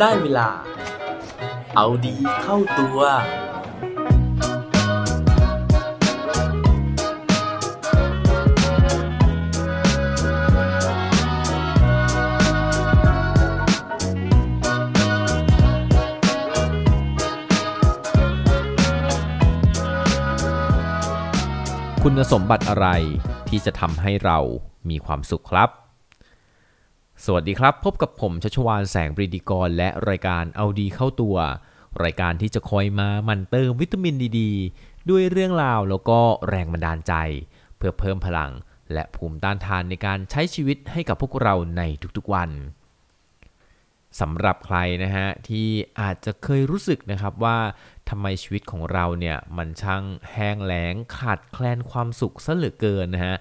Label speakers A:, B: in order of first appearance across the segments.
A: ได้เวลา เอาดีเข้าตัว
B: คุณสมบัติอะไรที่จะทำให้เรามีความสุขครับ สวัสดีครับ พบกับผมชัชวานแสงปรีดีกร และรายการเอาดีเข้าตัว รายการที่จะคอยมามันเติมวิตามินดีดด้วยเรื่องราวแล้วก็แรงบันดาลใจ เพื่อเพิ่มพลัง และภูมิต้านทานในการใช้ชีวิตให้กับพวกเราในทุกๆวันสำหรับใครนะฮะที่อาจจะเคยรู้สึกนะครับว่าทำไมชีวิตของเราเนี่ยมันช่างแห้งแล้งขาดแคลนความสุขซะเหลือเกินนะฮะ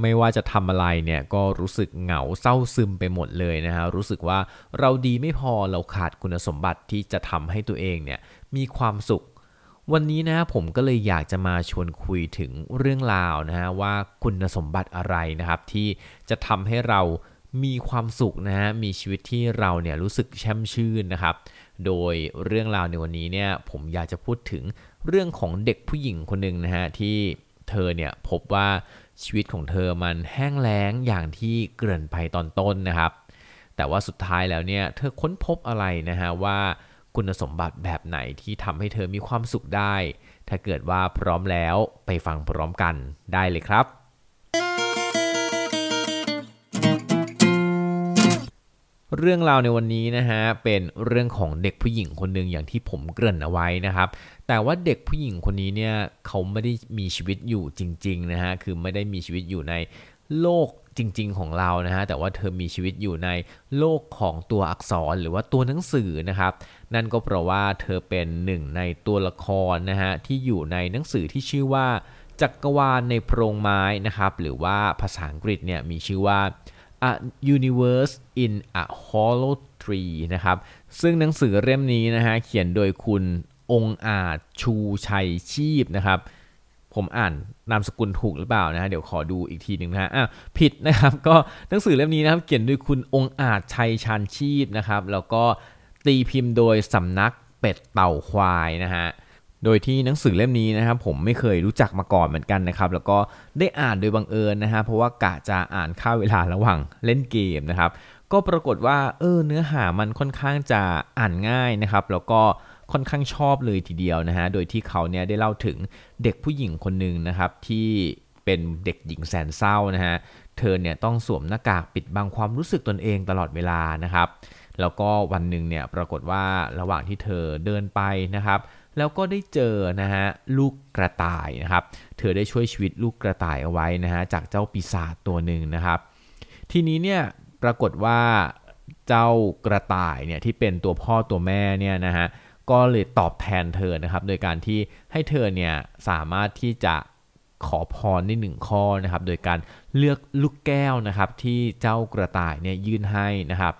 B: ไม่ว่าจะทำอะไรเนี่ยก็รู้สึกเหงาเศร้าซึมไปหมดเลยนะฮะรู้สึกว่าเราดีไม่พอเราขาดคุณสมบัติที่จะทำให้ตัวเองเนี่ยมีความสุข วันนี้นะผมก็เลยอยากจะมาชวนคุยถึงเรื่องราวนะฮะว่าคุณสมบัติอะไรนะครับ ที่จะทำให้เรามีความสุขนะฮะมีชีวิตที่เราเนี่ยรู้สึกแช่มชื่นนะครับ โดยเรื่องราวในวันนี้เนี่ยผมอยากจะพูดถึงเรื่องของเด็กผู้หญิงคนหนึ่งนะฮะที่เธอเนี่ยพบว่า ชีวิตของเธอมันแห้งแล้งอย่างที่เกริ่นไปตอนต้นนะครับ แต่ว่าสุดท้ายแล้วเนี่ยเธอค้นพบอะไรนะฮะว่าคุณสมบัติแบบไหนที่ทำให้เธอมีความสุขได้ ถ้าเกิดว่าพร้อมแล้วไปฟังพร้อมกันได้เลยครับ เรื่องราวในวันนี้นะฮะเป็นเรื่องของเด็กผู้หญิงคนหนึ่งอย่างที่ผมเกริ่นเอาไว้นะครับ แต่ว่าเด็กผู้หญิงคนนี้เนี่ยเขาไม่ได้มีชีวิตอยู่จริงๆนะฮะคือไม่ได้มีชีวิตอยู่ในโลกจริง ๆ ของเรานะฮะแต่ว่าเธอมีชีวิตอยู่ในโลกของตัวอักษรหรือว่าตัวหนังสือนะครับ นั่นก็เพราะว่าเธอเป็นหนึ่งในตัวละครนะฮะที่อยู่ในหนังสือที่ชื่อว่าจักรวาลในโพรงไม้นะครับ หรือว่าภาษาอังกฤษเนี่ยมีชื่อว่า A Universe in a Hollow Tree นะครับ ซึ่งหนังสือเล่มนี้นะฮะเขียนโดยคุณองอาจชูชัยชีพนะครับ ผมอ่านนามสกุลถูกหรือเปล่านะฮะเดี๋ยวขอดูอีกทีหนึ่งนะฮะอะผิดนะครับก็หนังสือเล่มนี้นะครับเขียนโดยคุณองอาจชัยชันชีพนะครับ แล้วก็ตีพิมพ์โดยสำนักเป็ดเต่าควายนะฮะ โดยที่หนังสือเล่มนี้นะครับผมไม่เคยรู้จักมาก่อนเหมือนกันนะครับแล้วก็ได้อ่านโดยบังเอิญนะฮะเพราะว่ากะจะอ่านค่าเวลาระหว่างเล่นเกมนะครับก็ปรากฏว่าเออเนื้อหามันค่อนข้างจะอ่านง่ายนะครับแล้วก็ค่อนข้างชอบเลยทีเดียวนะฮะ โดยที่เขาเนี่ยได้เล่าถึงเด็กผู้หญิงคนหนึ่งนะครับที่เป็นเด็กหญิงแสนเศร้านะฮะ เธอเนี่ยต้องสวมหน้ากากปิดบังความรู้สึกตนเองตลอดเวลานะครับ แล้วก็วันหนึ่งเนี่ยปรากฏว่าระหว่างที่เธอเดินไปนะครับ แล้วก็ได้เจอนะฮะลูกกระต่ายนะครับ เธอได้ช่วยชีวิตลูกกระต่ายเอาไว้นะฮะจากเจ้าปีศาจตัวหนึ่งนะครับ ทีนี้เนี่ยปรากฏว่าเจ้ากระต่ายเนี่ยที่เป็นตัวพ่อตัวแม่เนี่ยนะฮะก็เลยตอบแทนเธอนะครับ โดยการที่ให้เธอเนี่ยสามารถที่จะขอพรได้หนึ่งข้อนะครับ โดยการเลือกลูกแก้วนะครับที่เจ้ากระต่ายเนี่ยยื่นให้นะครับ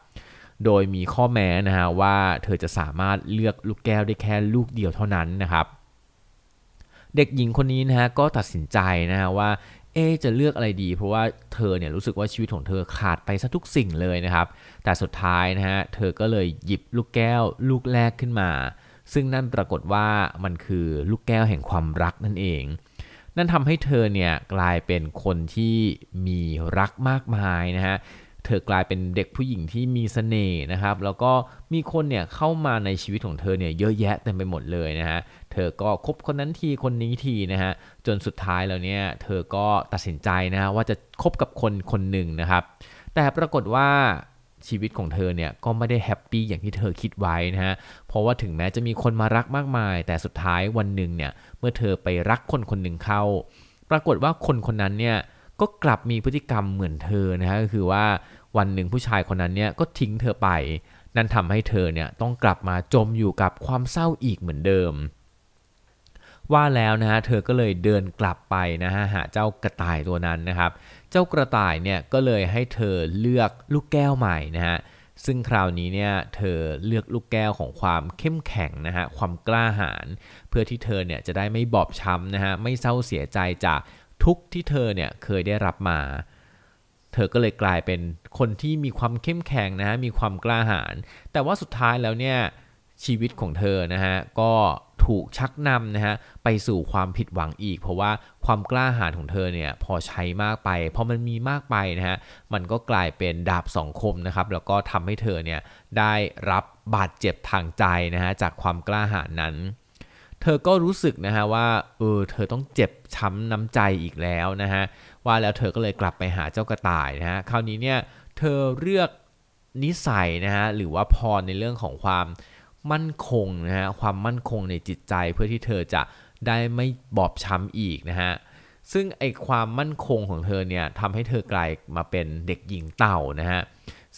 B: โดยมีข้อแม้นะฮะว่าเธอจะสามารถเลือกลูกแก้วได้แค่ลูกเดียวเท่านั้นนะครับ เด็กหญิงคนนี้นะฮะก็ตัดสินใจนะฮะว่าเอจะเลือกอะไรดี เพราะว่าเธอเนี่ยรู้สึกว่าชีวิตของเธอขาดไปซะทุกสิ่งเลยนะครับ แต่สุดท้ายนะฮะเธอก็เลยหยิบลูกแก้วลูกแรกขึ้นมา ซึ่งนั่นปรากฏว่ามันคือลูกแก้วแห่งความรักนั่นเอง นั่นทำให้เธอเนี่ยกลายเป็นคนที่มีรักมากมายนะฮะ เธอกลายเป็นเด็กผู้หญิงที่มีสเสน่ห์นะครับ แล้วก็มีคนเนี่ยเข้ามาในชีวิตของเธอเนี่ยเยอะแยะเต็มไปหมดเลยนะฮะ เธอก็คบคนนั้นทีคนนี้ทีนะฮะ จนสุดท้ายแล้วเนี่ยเธอก็ตัดสินใจนะฮะว่าจะคบกับคนคนหนึ่งนะครับ แต่ปรากฏว่าชีวิตของเธอเนี่ยก็ไม่ได้แฮปปี้อย่างที่เธอคิดไว้นะฮะ เพราะว่าถึงแม้จะมีคนมารักมากมาย แต่สุดท้ายวันหนึ่งเนี่ยเมื่อเธอไปรักคนคนหนึ่งเข้า ปรากฏว่าคนคนนั้นเนี่ย ก็กลับมีพฤติกรรมเหมือนเธอนะฮะก็คือว่าวันหนึ่งผู้ชายคนนั้นเนี่ยก็ทิ้งเธอไป นั่นทำให้เธอเนี่ยต้องกลับมาจมอยู่กับความเศร้าอีกเหมือนเดิม ว่าแล้วนะฮะเธอก็เลยเดินกลับไปนะฮะหาเจ้ากระต่ายตัวนั้นนะครับ เจ้ากระต่ายเนี่ยก็เลยให้เธอเลือกลูกแก้วใหม่นะฮะซึ่งคราวนี้เนี่ยเธอเลือกลูกแก้วของความเข้มแข็งนะฮะความกล้าหาญเพื่อที่เธอเนี่ยจะได้ไม่บอบช้ำนะฮะไม่เศร้าเสียใจจาก ทุกที่เธอเนี่ยเคยได้รับมา เธอก็เลยกลายเป็นคนที่มีความเข้มแข็งนะฮะมีความกล้าหาญแต่ว่าสุดท้ายแล้วเนี่ยชีวิตของเธอนะฮะก็ถูกชักนำนะฮะไปสู่ความผิดหวังอีก เพราะว่าความกล้าหาญของเธอเนี่ยพอใช้มากไป พอมันมีมากไปนะฮะมันก็กลายเป็นดาบสองคมนะครับแล้วก็ทำให้เธอเนี่ยได้รับบาดเจ็บทางใจนะฮะจากความกล้าหาญนั้น เธอก็รู้สึกนะฮะว่าเออเธอต้องเจ็บช้ำน้ำใจอีกแล้วนะฮะว่าแล้วเธอก็เลยกลับไปหาเจ้ากระต่ายนะฮะคราวนี้เนี่ยเธอเลือกนิสัยนะฮะหรือว่าพรในเรื่องของความมั่นคงนะฮะความมั่นคงในจิตใจเพื่อที่เธอจะได้ไม่บอบช้ำอีกนะฮะซึ่งไอความมั่นคงของเธอเนี่ยทำให้เธอกลายมาเป็นเด็กหญิงเต่านะฮะ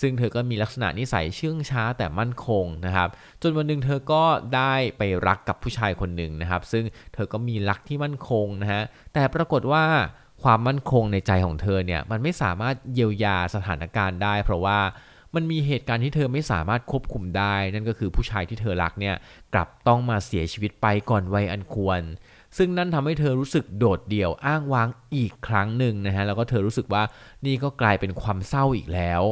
B: ซึ่งเธอก็มีลักษณะนิสัยเชื่องช้าแต่มั่นคงนะครับ จนวันหนึ่งเธอก็ได้ไปรักกับผู้ชายคนหนึ่งนะครับ ซึ่งเธอก็มีรักที่มั่นคงนะฮะ แต่ปรากฏว่าความมั่นคงในใจของเธอเนี่ยมันไม่สามารถเยียวยาสถานการณ์ได้ เพราะว่ามันมีเหตุการณ์ที่เธอไม่สามารถควบคุมได้ นั่นก็คือผู้ชายที่เธอรักเนี่ยกลับต้องมาเสียชีวิตไปก่อนวัยอันควร ซึ่งนั่นทำให้เธอรู้สึกโดดเดี่ยวอ้างว้างอีกครั้งหนึ่งนะฮะแล้วก็เธอรู้สึกว่านี่ก็กลายเป็นความเศร้าอีกแล้ว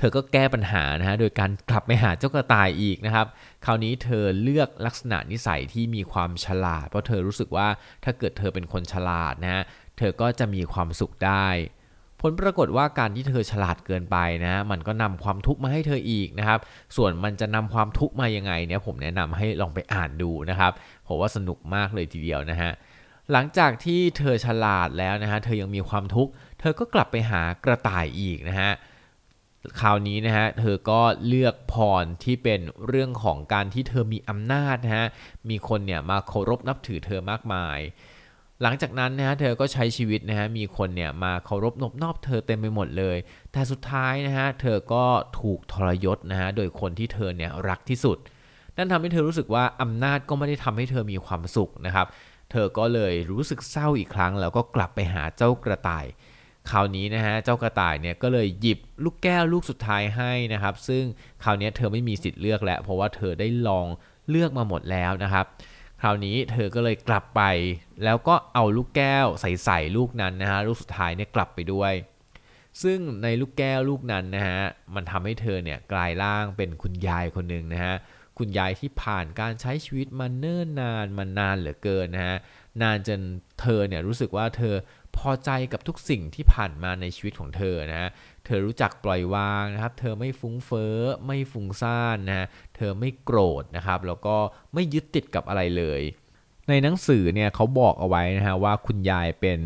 B: เธอก็แก้ปัญหานะฮะโดยการกลับไปหาเจ้ากระต่ายอีกนะครับ คราวนี้เธอเลือกลักษณะนิสัยที่มีความฉลาด เพราะเธอรู้สึกว่าถ้าเกิดเธอเป็นคนฉลาดนะฮะเธอก็จะมีความสุขได้ ผลปรากฏว่าการที่เธอฉลาดเกินไปนะมันก็นำความทุกข์มาให้เธออีกนะครับ ส่วนมันจะนำความทุกข์มายังไงเนี่ยผมแนะนำให้ลองไปอ่านดูนะครับผมว่าสนุกมากเลยทีเดียวนะฮะหลังจากที่เธอฉลาดแล้วนะฮะ เธอยังมีความทุกข์ เธอก็กลับไปหากระต่ายอีกนะฮะ คราวนี้นะฮะเธอก็เลือกพรที่เป็นเรื่องของการที่เธอมีอำนาจนะฮะมีคนเนี่ยมาเคารพนับถือเธอมากมาย หลังจากนั้นนะฮะเธอก็ใช้ชีวิตนะฮะมีคนเนี่ยมาเคารพนบนอบเธอเต็มไปหมดเลย แต่สุดท้ายนะฮะเธอก็ถูกทรยศนะฮะโดยคนที่เธอเนี่ยรักที่สุด นั่นทำให้เธอรู้สึกว่าอำนาจก็ไม่ได้ทำให้เธอมีความสุขนะครับ เธอก็เลยรู้สึกเศร้าอีกครั้งแล้วก็กลับไปหาเจ้ากระต่าย คราวนี้นะฮะเจ้ากระต่ายเนี่ยก็เลยหยิบลูกแก้วลูกสุดท้ายให้นะครับ ซึ่งคราวนี้เธอไม่มีสิทธิ์เลือกแล้ว เพราะว่าเธอได้ลองเลือกมาหมดแล้วนะครับ คราวนี้เธอก็เลยกลับไป แล้วก็เอาลูกแก้วใส่ๆลูกนั้นนะฮะลูกสุดท้ายเนี่ยกลับไปด้วย ซึ่งในลูกแก้วลูกนั้นนะฮะมันทำให้เธอเนี่ยกลายร่างเป็นคุณยายคนหนึ่งนะฮะคุณยายที่ผ่านการใช้ชีวิตมาเนิ่นนานมานานเหลือเกินนะฮะนานจนเธอเนี่ยรู้สึกว่าเธอ พอใจกับทุกสิ่งที่ผ่านมาในชีวิตของเธอนะฮะเธอรู้จักปล่อยวางนะครับ เธอไม่ฟุ้งเฟ้อ ไม่ฟุ้งซ่านนะฮะเธอไม่โกรธนะครับ แล้วก็ไม่ยึดติดกับอะไรเลย ในหนังสือเนี่ยเขาบอกเอาไว้นะฮะว่าคุณยายเป็น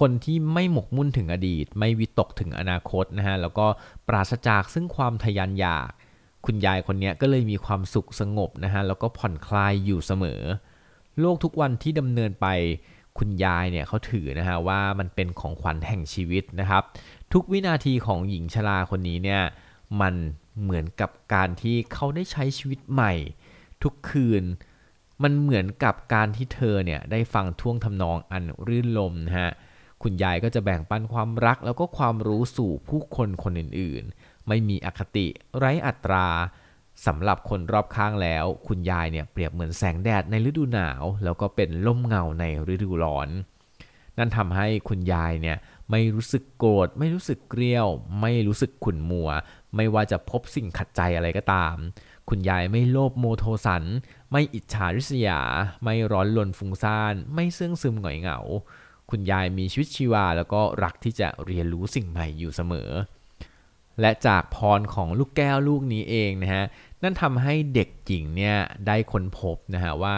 B: คนที่ไม่หมกมุ่นถึงอดีต ไม่วิตกถึงอนาคตนะฮะ แล้วก็ปราศจากซึ่งความทยานอยาก คุณยายคนนี้ก็เลยมีความสุขสงบนะฮะ แล้วก็ผ่อนคลายอยู่เสมอ โลกทุกวันที่ดำเนินไป คุณยายเนี่ยเขาถือนะฮะว่ามันเป็นของขวัญแห่งชีวิตนะครับ ทุกวินาทีของหญิงชราคนนี้เนี่ยมันเหมือนกับการที่เขาได้ใช้ชีวิตใหม่ ทุกคืน มันเหมือนกับการที่เธอเนี่ยได้ฟังท่วงทำนองอันรื่นลมนะฮะคุณยายก็จะแบ่งปันความรักแล้วก็ความรู้สู่ผู้คนคนอื่นๆ ไม่มีอคติไร้อัตรา สำหรับคนรอบข้างแล้ว คุณยายเนี่ยเปรียบเหมือนแสงแดดในฤดูหนาว แล้วก็เป็นล่มเงาในฤดูร้อน นั่นทำให้คุณยายเนี่ยไม่รู้สึกโกรธไม่รู้สึกเกลียว ไม่รู้สึกขุ่นมัว ไม่ว่าจะพบสิ่งขัดใจอะไรก็ตาม คุณยายไม่โลภโมโทสัน ไม่อิจฉาริษยา ไม่ร้อนลนฟุ้งซ่าน ไม่เสื่องซึมหงอยเหงา คุณยายมีชีวิตชีวาแล้วก็รักที่จะเรียนรู้สิ่งใหม่อยู่เสมอ และจากพรของลูกแก้วลูกนี้เองนะฮะนั่นทำให้เด็กหญิงเนี่ยได้ค้นพบนะฮะว่า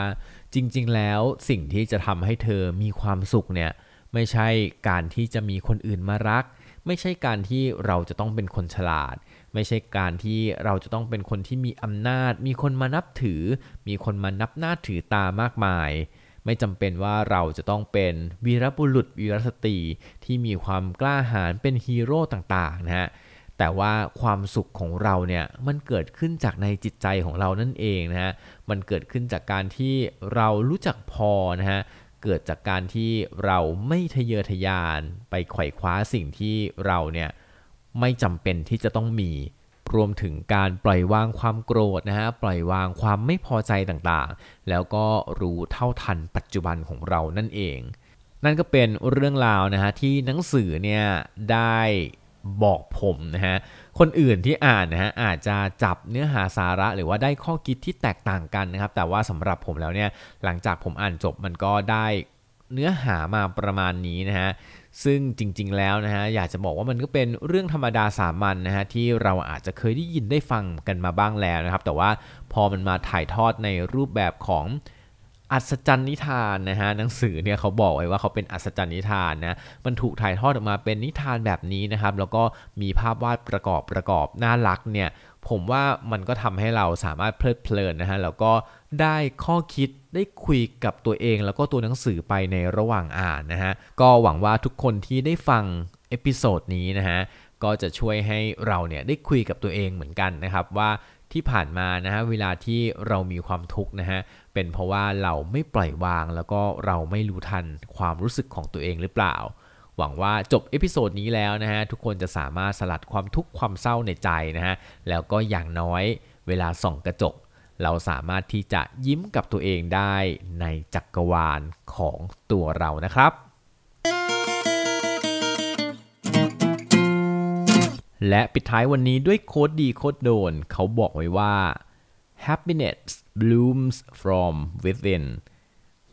B: จริงๆแล้วสิ่งที่จะทำให้เธอมีความสุขเนี่ยไม่ใช่การที่จะมีคนอื่นมารัก ไม่ใช่การที่เราจะต้องเป็นคนฉลาด ไม่ใช่การที่เราจะต้องเป็นคนที่มีอำนาจ มีคนมานับถือ มีคนมานับหน้าถือตามากมาย ไม่จำเป็นว่าเราจะต้องเป็นวีรบุรุษวีรสตรีที่มีความกล้าหาญเป็นฮีโร่ต่างๆนะฮะ แต่ว่าความสุขของเราเนี่ยมันเกิดขึ้นจากในจิตใจของเรานั่นเองนะฮะมันเกิดขึ้นจากการที่เรารู้จักพอนะฮะเกิดจากการที่เราไม่ทะเยอทะยานไปไขว่คว้าสิ่งที่เราเนี่ยไม่จำเป็นที่จะต้องมีรวมถึงการปล่อยวางความโกรธนะฮะปล่อยวางความไม่พอใจต่างๆ แล้วก็รู้เท่าทันปัจจุบันของเรานั่นเองนนั่นก็เป็นเรื่องราวนะฮะที่หนังสือเนี่ยได้ บอกผมนะฮะ คนอื่นที่อ่านนะฮะอาจจะจับเนื้อหาสาระหรือว่าได้ข้อคิดที่แตกต่างกันนะครับ แต่ว่าสำหรับผมแล้วเนี่ยหลังจากผมอ่านจบมันก็ได้เนื้อหามาประมาณนี้นะฮะซึ่งจริงๆ แล้วนะฮะอยากจะบอกว่ามันก็เป็นเรื่องธรรมดาสามัญนนะฮะที่เราอาจจะเคยได้ยินได้ฟังกันมาบ้างแล้วนะครับ แต่ว่าพอมันมาถ่ายทอดในรูปแบบของ อัศจรรย์นิทานนะฮะหนังสือเนี่ยเขาบอกไว้ว่าเขาเป็นอัศจรรย์นิทานนะมันถูกถ่ายทอดออกมาเป็นนิทานแบบนี้นะครับ แล้วก็มีภาพวาดประกอบประกอบน่ารักเนี่ยผมว่ามันก็ทำให้เราสามารถเพลิดเพลินนะฮะแล้วก็ได้ข้อคิดได้คุยกับตัวเอง แล้วก็ตัวหนังสือไปในระหว่างอ่านนะฮะก็หวังว่าทุกคนที่ได้ฟัง episode นี้นะฮะก็จะช่วยให้เราเนี่ยได้คุยกับตัวเองเหมือนกันนะครับว่า ที่ผ่านมานะฮะเวลาที่เรามีความทุกข์นะฮะเป็นเพราะว่าเราไม่ปล่อยวาง แล้วก็เราไม่รู้ทันความรู้สึกของตัวเองหรือเปล่า หวังว่าจบเอพิโซดนี้แล้วนะฮะทุกคนจะสามารถสลัดความทุกข์ความเศร้าในใจนะฮะแล้วก็อย่างน้อยเวลาส่องกระจก เราสามารถที่จะยิ้มกับตัวเองได้ในจักรวาลของตัวเรานะครับ และปิดท้ายวันนี้ด้วยโค้ดดีโค้ดโดน เขาบอกไว้ว่า happiness blooms from within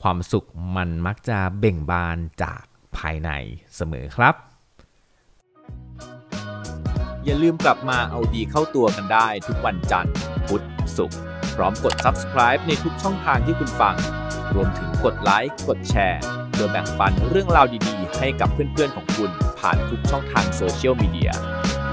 B: ความสุขมันมักจะเบ่งบานจากภายในเสมอครับ
A: อย่าลืมกลับมาเอาดีเข้าตัวกันได้ทุกวันจันทร์ พุธศุกร์พร้อมกด subscribe ในทุกช่องทางที่คุณฟัง รวมถึงกดไลค์ กดแชร์เพื่อแบ่งปันเรื่องราวดีๆ ให้กับเพื่อนๆของคุณผ่านทุกช่องทางโซเชียลมีเดีย